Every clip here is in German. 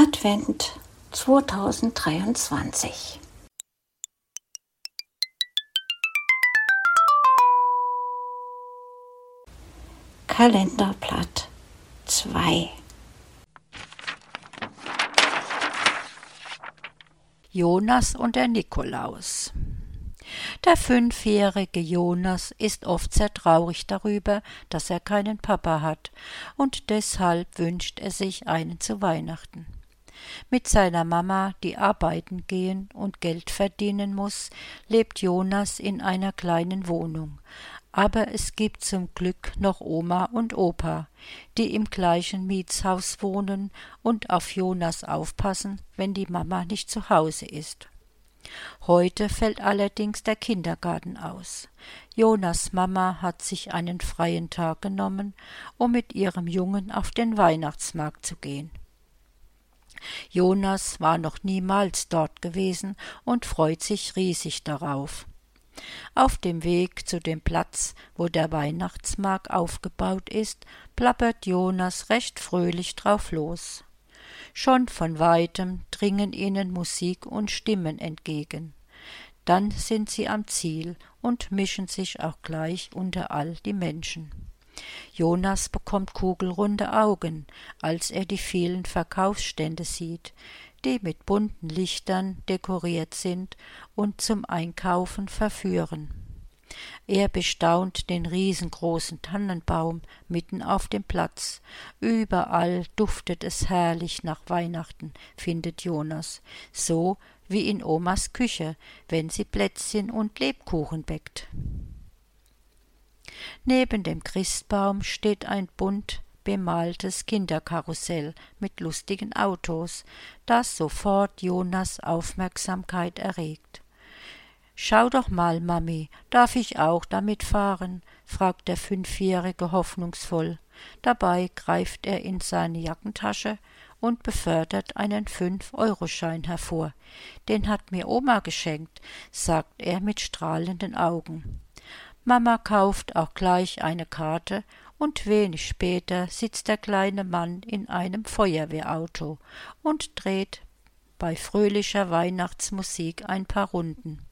Advent 2023. Kalenderblatt 2 Jonas und der Nikolaus der fünfjährige Jonas ist oft sehr traurig darüber, dass er keinen Papa hat, und deshalb wünscht er sich einen zu Weihnachten. Mit seiner Mama, die arbeiten gehen und Geld verdienen muss, lebt Jonas in einer kleinen Wohnung. Aber es gibt zum Glück noch Oma und Opa, die im gleichen Mietshaus wohnen und auf Jonas aufpassen, wenn die Mama nicht zu Hause ist. Heute fällt allerdings der Kindergarten aus. Jonas Mama hat sich einen freien Tag genommen, um mit ihrem Jungen auf den Weihnachtsmarkt zu gehen. Jonas war noch niemals dort gewesen und freut sich riesig darauf. Auf dem Weg zu dem Platz, wo der Weihnachtsmarkt aufgebaut ist, plappert Jonas recht fröhlich drauf los. Schon von weitem dringen ihnen Musik und Stimmen entgegen. Dann sind sie am Ziel und mischen sich auch gleich unter all die Menschen. Jonas bekommt kugelrunde Augen, als er die vielen Verkaufsstände sieht, die mit bunten Lichtern dekoriert sind und zum Einkaufen verführen. Er bestaunt den riesengroßen Tannenbaum mitten auf dem Platz. Überall duftet es herrlich nach Weihnachten, findet Jonas, so wie in Omas Küche, wenn sie Plätzchen und Lebkuchen bäckt. Neben dem Christbaum steht ein bunt bemaltes Kinderkarussell mit lustigen Autos, das sofort Jonas Aufmerksamkeit erregt. Schau doch mal, Mami, darf ich auch damit fahren? fragt der Fünfjährige hoffnungsvoll. Dabei greift er in seine Jackentasche und befördert einen Fünf-Euro-Schein hervor. Den hat mir Oma geschenkt, sagt er mit strahlenden Augen. Mama kauft auch gleich eine Karte und wenig später sitzt der kleine Mann in einem Feuerwehrauto und dreht bei fröhlicher Weihnachtsmusik ein paar Runden.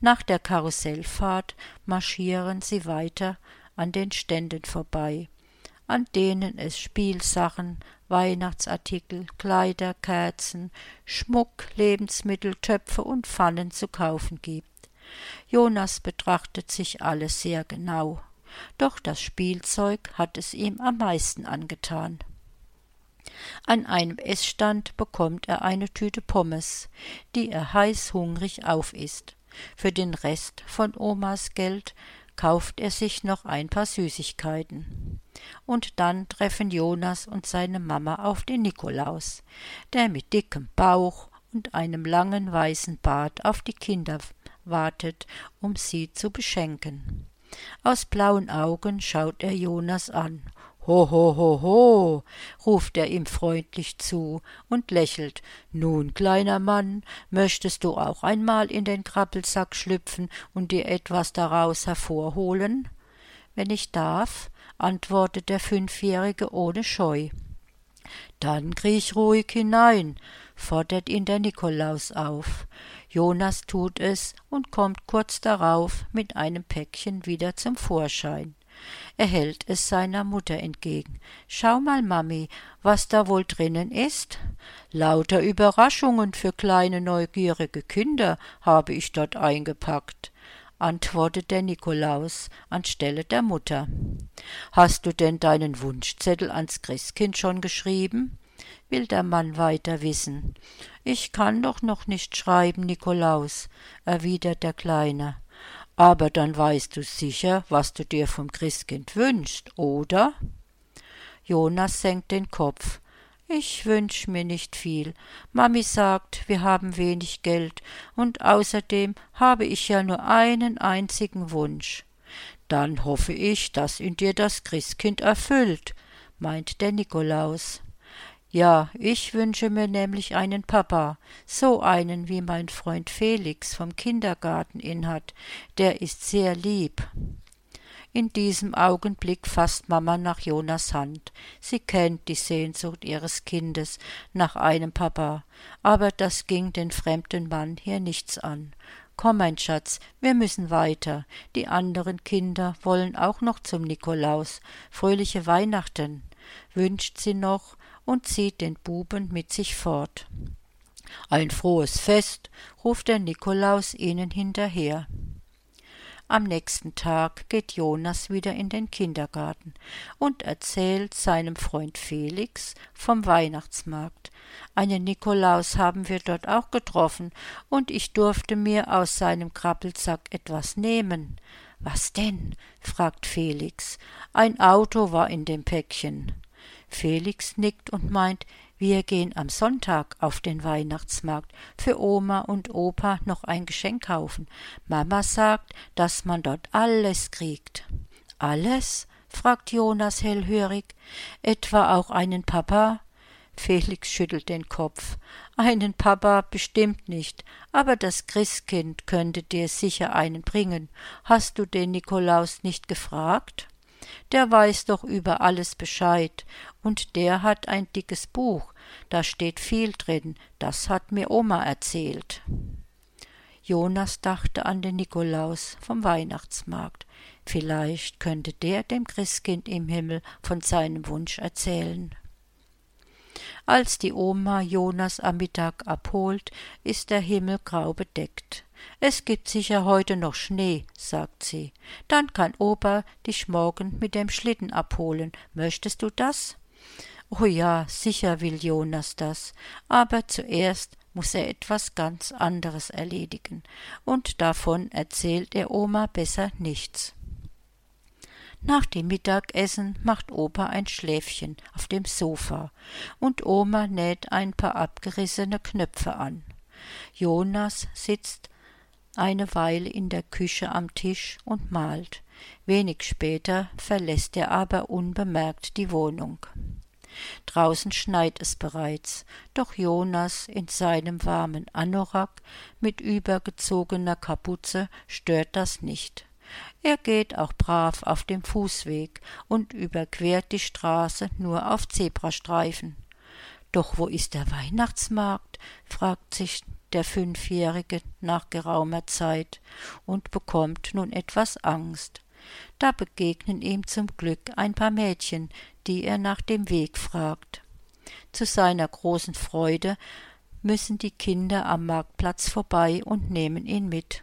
Nach der Karussellfahrt marschieren sie weiter an den Ständen vorbei, an denen es Spielsachen, Weihnachtsartikel, Kleider, Kerzen, Schmuck, Lebensmittel, Töpfe und Pfannen zu kaufen gibt. Jonas betrachtet sich alles sehr genau, doch das Spielzeug hat es ihm am meisten angetan. An einem Essstand bekommt er eine Tüte Pommes, die er heißhungrig aufisst. Für den Rest von Omas Geld kauft er sich noch ein paar Süßigkeiten. Und dann treffen Jonas und seine Mama auf den Nikolaus, der mit dickem Bauch und einem langen weißen Bart auf die Kinder wartet, um sie zu beschenken. Aus blauen Augen schaut er Jonas an Ho, ho, ho, ho, ruft er ihm freundlich zu und lächelt. Nun, kleiner Mann, möchtest du auch einmal in den Krabbelsack schlüpfen und dir etwas daraus hervorholen? Wenn ich darf, antwortet der Fünfjährige ohne Scheu. Dann kriech ruhig hinein, fordert ihn der Nikolaus auf. Jonas tut es und kommt kurz darauf mit einem Päckchen wieder zum Vorschein. Er hält es seiner Mutter entgegen. Schau mal, Mami, was da wohl drinnen ist? Lauter Überraschungen für kleine neugierige Kinder habe ich dort eingepackt antwortet der Nikolaus anstelle der Mutter. Hast du denn deinen Wunschzettel ans Christkind schon geschrieben? Will der Mann weiter wissen. Ich kann doch noch nicht schreiben, Nikolaus, erwidert der Kleine. Aber dann weißt du sicher, was du dir vom Christkind wünschst, oder? Jonas senkt den Kopf. Ich wünsch mir nicht viel. Mami sagt, wir haben wenig Geld, und außerdem habe ich ja nur einen einzigen Wunsch. Dann hoffe ich, dass ihn dir das Christkind erfüllt, meint der Nikolaus. Ja, ich wünsche mir nämlich einen Papa, so einen wie mein Freund Felix vom Kindergarten in hat, der ist sehr lieb. In diesem Augenblick fasst Mama nach Jonas Hand. Sie kennt die Sehnsucht ihres Kindes nach einem Papa, aber das ging den fremden Mann hier nichts an. Komm, mein Schatz, wir müssen weiter. Die anderen Kinder wollen auch noch zum Nikolaus. Fröhliche Weihnachten, wünscht sie noch und zieht den Buben mit sich fort. Ein frohes Fest, ruft der Nikolaus ihnen hinterher. Am nächsten Tag geht Jonas wieder in den Kindergarten und erzählt seinem Freund Felix vom Weihnachtsmarkt. Einen Nikolaus haben wir dort auch getroffen, und ich durfte mir aus seinem Krabbelsack etwas nehmen. Was denn? fragt Felix. Ein Auto war in dem Päckchen. Felix nickt und meint, wir gehen am Sonntag auf den Weihnachtsmarkt für Oma und Opa noch ein Geschenk kaufen. Mama sagt, dass man dort alles kriegt. Alles? fragt Jonas hellhörig. Etwa auch einen Papa? Felix schüttelt den Kopf. Einen Papa bestimmt nicht, aber das Christkind könnte dir sicher einen bringen. Hast du den Nikolaus nicht gefragt? Der weiß doch über alles Bescheid, und der hat ein dickes Buch, da steht viel drin, das hat mir Oma erzählt. Jonas dachte an den Nikolaus vom Weihnachtsmarkt. Vielleicht könnte der dem Christkind im Himmel von seinem Wunsch erzählen. Als die Oma Jonas am Mittag abholt, ist der Himmel grau bedeckt. Es gibt sicher heute noch Schnee, sagt sie. Dann kann Opa dich morgen mit dem Schlitten abholen. Möchtest du das? Oh ja, sicher will Jonas das, aber zuerst muss er etwas ganz anderes erledigen, und davon erzählt er Oma besser nichts. Nach dem Mittagessen macht Opa ein Schläfchen auf dem Sofa, und Oma näht ein paar abgerissene Knöpfe an. Jonas sitzt eine Weile in der Küche am Tisch und malt. Wenig später verlässt er aber unbemerkt die Wohnung. Draußen schneit es bereits, doch Jonas in seinem warmen Anorak mit übergezogener Kapuze stört das nicht. Er geht auch brav auf dem Fußweg und überquert die Straße nur auf Zebrastreifen. Doch wo ist der Weihnachtsmarkt? fragt sich der Fünfjährige nach geraumer Zeit und bekommt nun etwas Angst. Da begegnen ihm zum Glück ein paar Mädchen, die er nach dem Weg fragt. Zu seiner großen Freude müssen die Kinder am Marktplatz vorbei und nehmen ihn mit.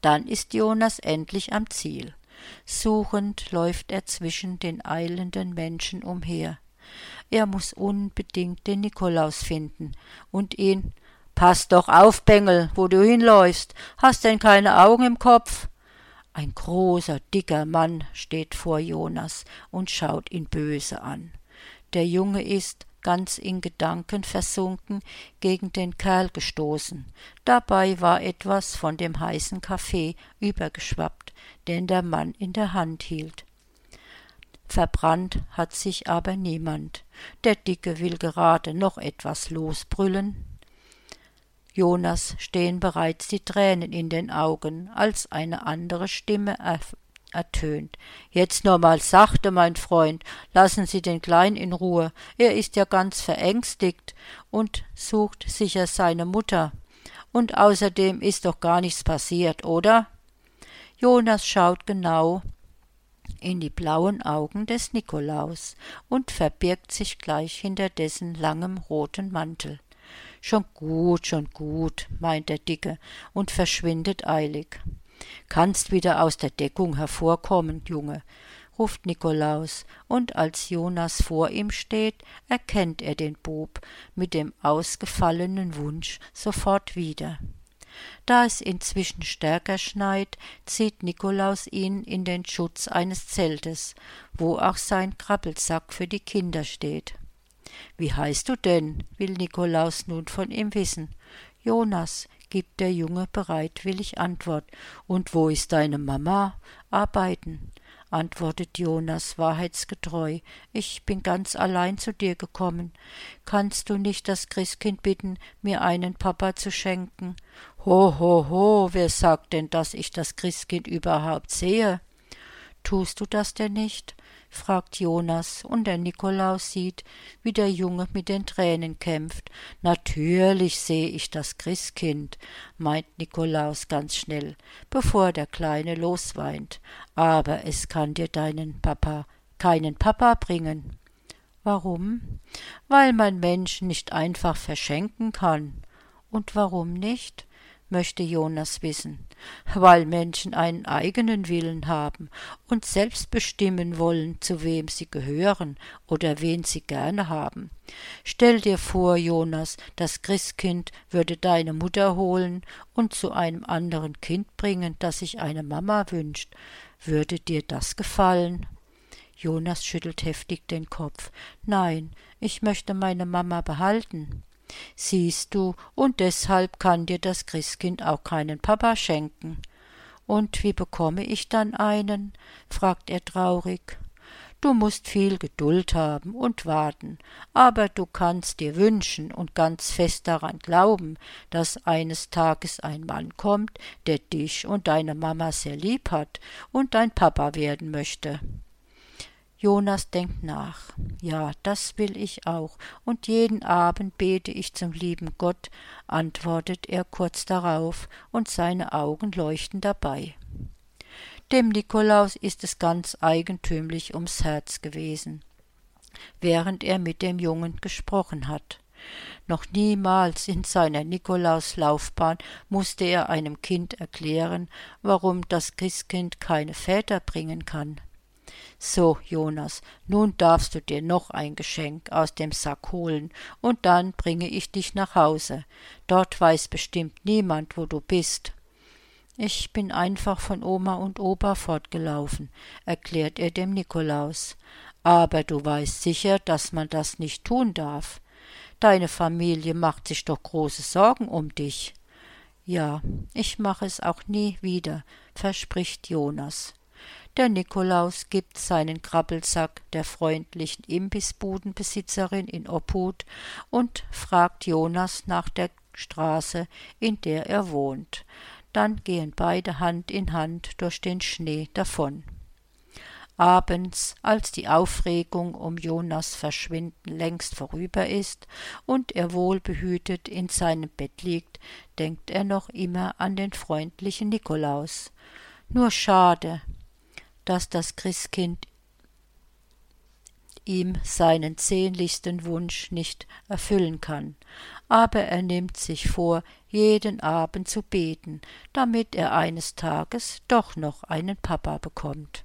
Dann ist Jonas endlich am Ziel. Suchend läuft er zwischen den eilenden Menschen umher. Er muss unbedingt den Nikolaus finden und ihn Pass doch auf, Bengel, wo du hinläufst. Hast denn keine Augen im Kopf? Ein großer, dicker Mann steht vor Jonas und schaut ihn böse an. Der Junge ist, ganz in Gedanken versunken, gegen den Kerl gestoßen. Dabei war etwas von dem heißen Kaffee übergeschwappt, den der Mann in der Hand hielt. Verbrannt hat sich aber niemand. Der Dicke will gerade noch etwas losbrüllen, Jonas stehen bereits die Tränen in den Augen, als eine andere Stimme ertönt. Jetzt nur mal sachte, mein Freund, lassen Sie den Kleinen in Ruhe, er ist ja ganz verängstigt und sucht sicher seine Mutter. Und außerdem ist doch gar nichts passiert, oder? Jonas schaut genau in die blauen Augen des Nikolaus und verbirgt sich gleich hinter dessen langem roten Mantel. Schon gut, schon gut, meint der Dicke und verschwindet eilig. Kannst wieder aus der Deckung hervorkommen, Junge, ruft Nikolaus, und als Jonas vor ihm steht, erkennt er den Bub mit dem ausgefallenen Wunsch sofort wieder. Da es inzwischen stärker schneit, zieht Nikolaus ihn in den Schutz eines Zeltes, wo auch sein Krabbelsack für die Kinder steht. Wie heißt du denn? will Nikolaus nun von ihm wissen. Jonas, gibt der Junge bereitwillig Antwort. Und wo ist deine Mama? Arbeiten, antwortet Jonas wahrheitsgetreu. Ich bin ganz allein zu dir gekommen. Kannst du nicht das Christkind bitten, mir einen Papa zu schenken? Ho, ho, ho, wer sagt denn, dass ich das Christkind überhaupt sehe? Tust du das denn nicht? Fragt Jonas, und der Nikolaus sieht, wie der Junge mit den Tränen kämpft. Natürlich seh ich das Christkind, meint Nikolaus ganz schnell, bevor der Kleine losweint. Aber es kann dir deinen Papa, keinen Papa bringen. Warum? Weil man Menschen nicht einfach verschenken kann. Und warum nicht? Möchte Jonas wissen, weil Menschen einen eigenen Willen haben und selbst bestimmen wollen, zu wem sie gehören oder wen sie gerne haben. Stell dir vor, Jonas, das Christkind würde deine Mutter holen und zu einem anderen Kind bringen, das sich eine Mama wünscht. Würde dir das gefallen? Jonas schüttelt heftig den Kopf. Nein, ich möchte meine Mama behalten. Siehst du, und deshalb kann dir das Christkind auch keinen Papa schenken. Und wie bekomme ich dann einen? fragt er traurig. Du musst viel Geduld haben und warten, aber du kannst dir wünschen und ganz fest daran glauben, dass eines Tages ein Mann kommt, der dich und deine Mama sehr lieb hat und dein Papa werden möchte. Jonas denkt nach. Ja, das will ich auch, und jeden Abend bete ich zum lieben Gott, antwortet er kurz darauf, und seine Augen leuchten dabei. Dem Nikolaus ist es ganz eigentümlich ums Herz gewesen, während er mit dem Jungen gesprochen hat. Noch niemals in seiner Nikolauslaufbahn musste er einem Kind erklären, warum das Christkind keine Väter bringen kann. So, Jonas, nun darfst du dir noch ein Geschenk aus dem Sack holen, und dann bringe ich dich nach Hause. Dort weiß bestimmt niemand, wo du bist. Ich bin einfach von Oma und Opa fortgelaufen, erklärt er dem Nikolaus. Aber du weißt sicher, dass man das nicht tun darf. Deine Familie macht sich doch große Sorgen um dich. Ja, ich mache es auch nie wieder, verspricht Jonas. Der Nikolaus gibt seinen Krabbelsack der freundlichen Imbissbudenbesitzerin in Obhut und fragt Jonas nach der Straße, in der er wohnt. Dann gehen beide Hand in Hand durch den Schnee davon. Abends, als die Aufregung um Jonas Verschwinden längst vorüber ist und er wohlbehütet in seinem Bett liegt, denkt er noch immer an den freundlichen Nikolaus. Nur schade, dass das Christkind ihm seinen sehnlichsten Wunsch nicht erfüllen kann, aber er nimmt sich vor, jeden Abend zu beten, damit er eines Tages doch noch einen Papa bekommt.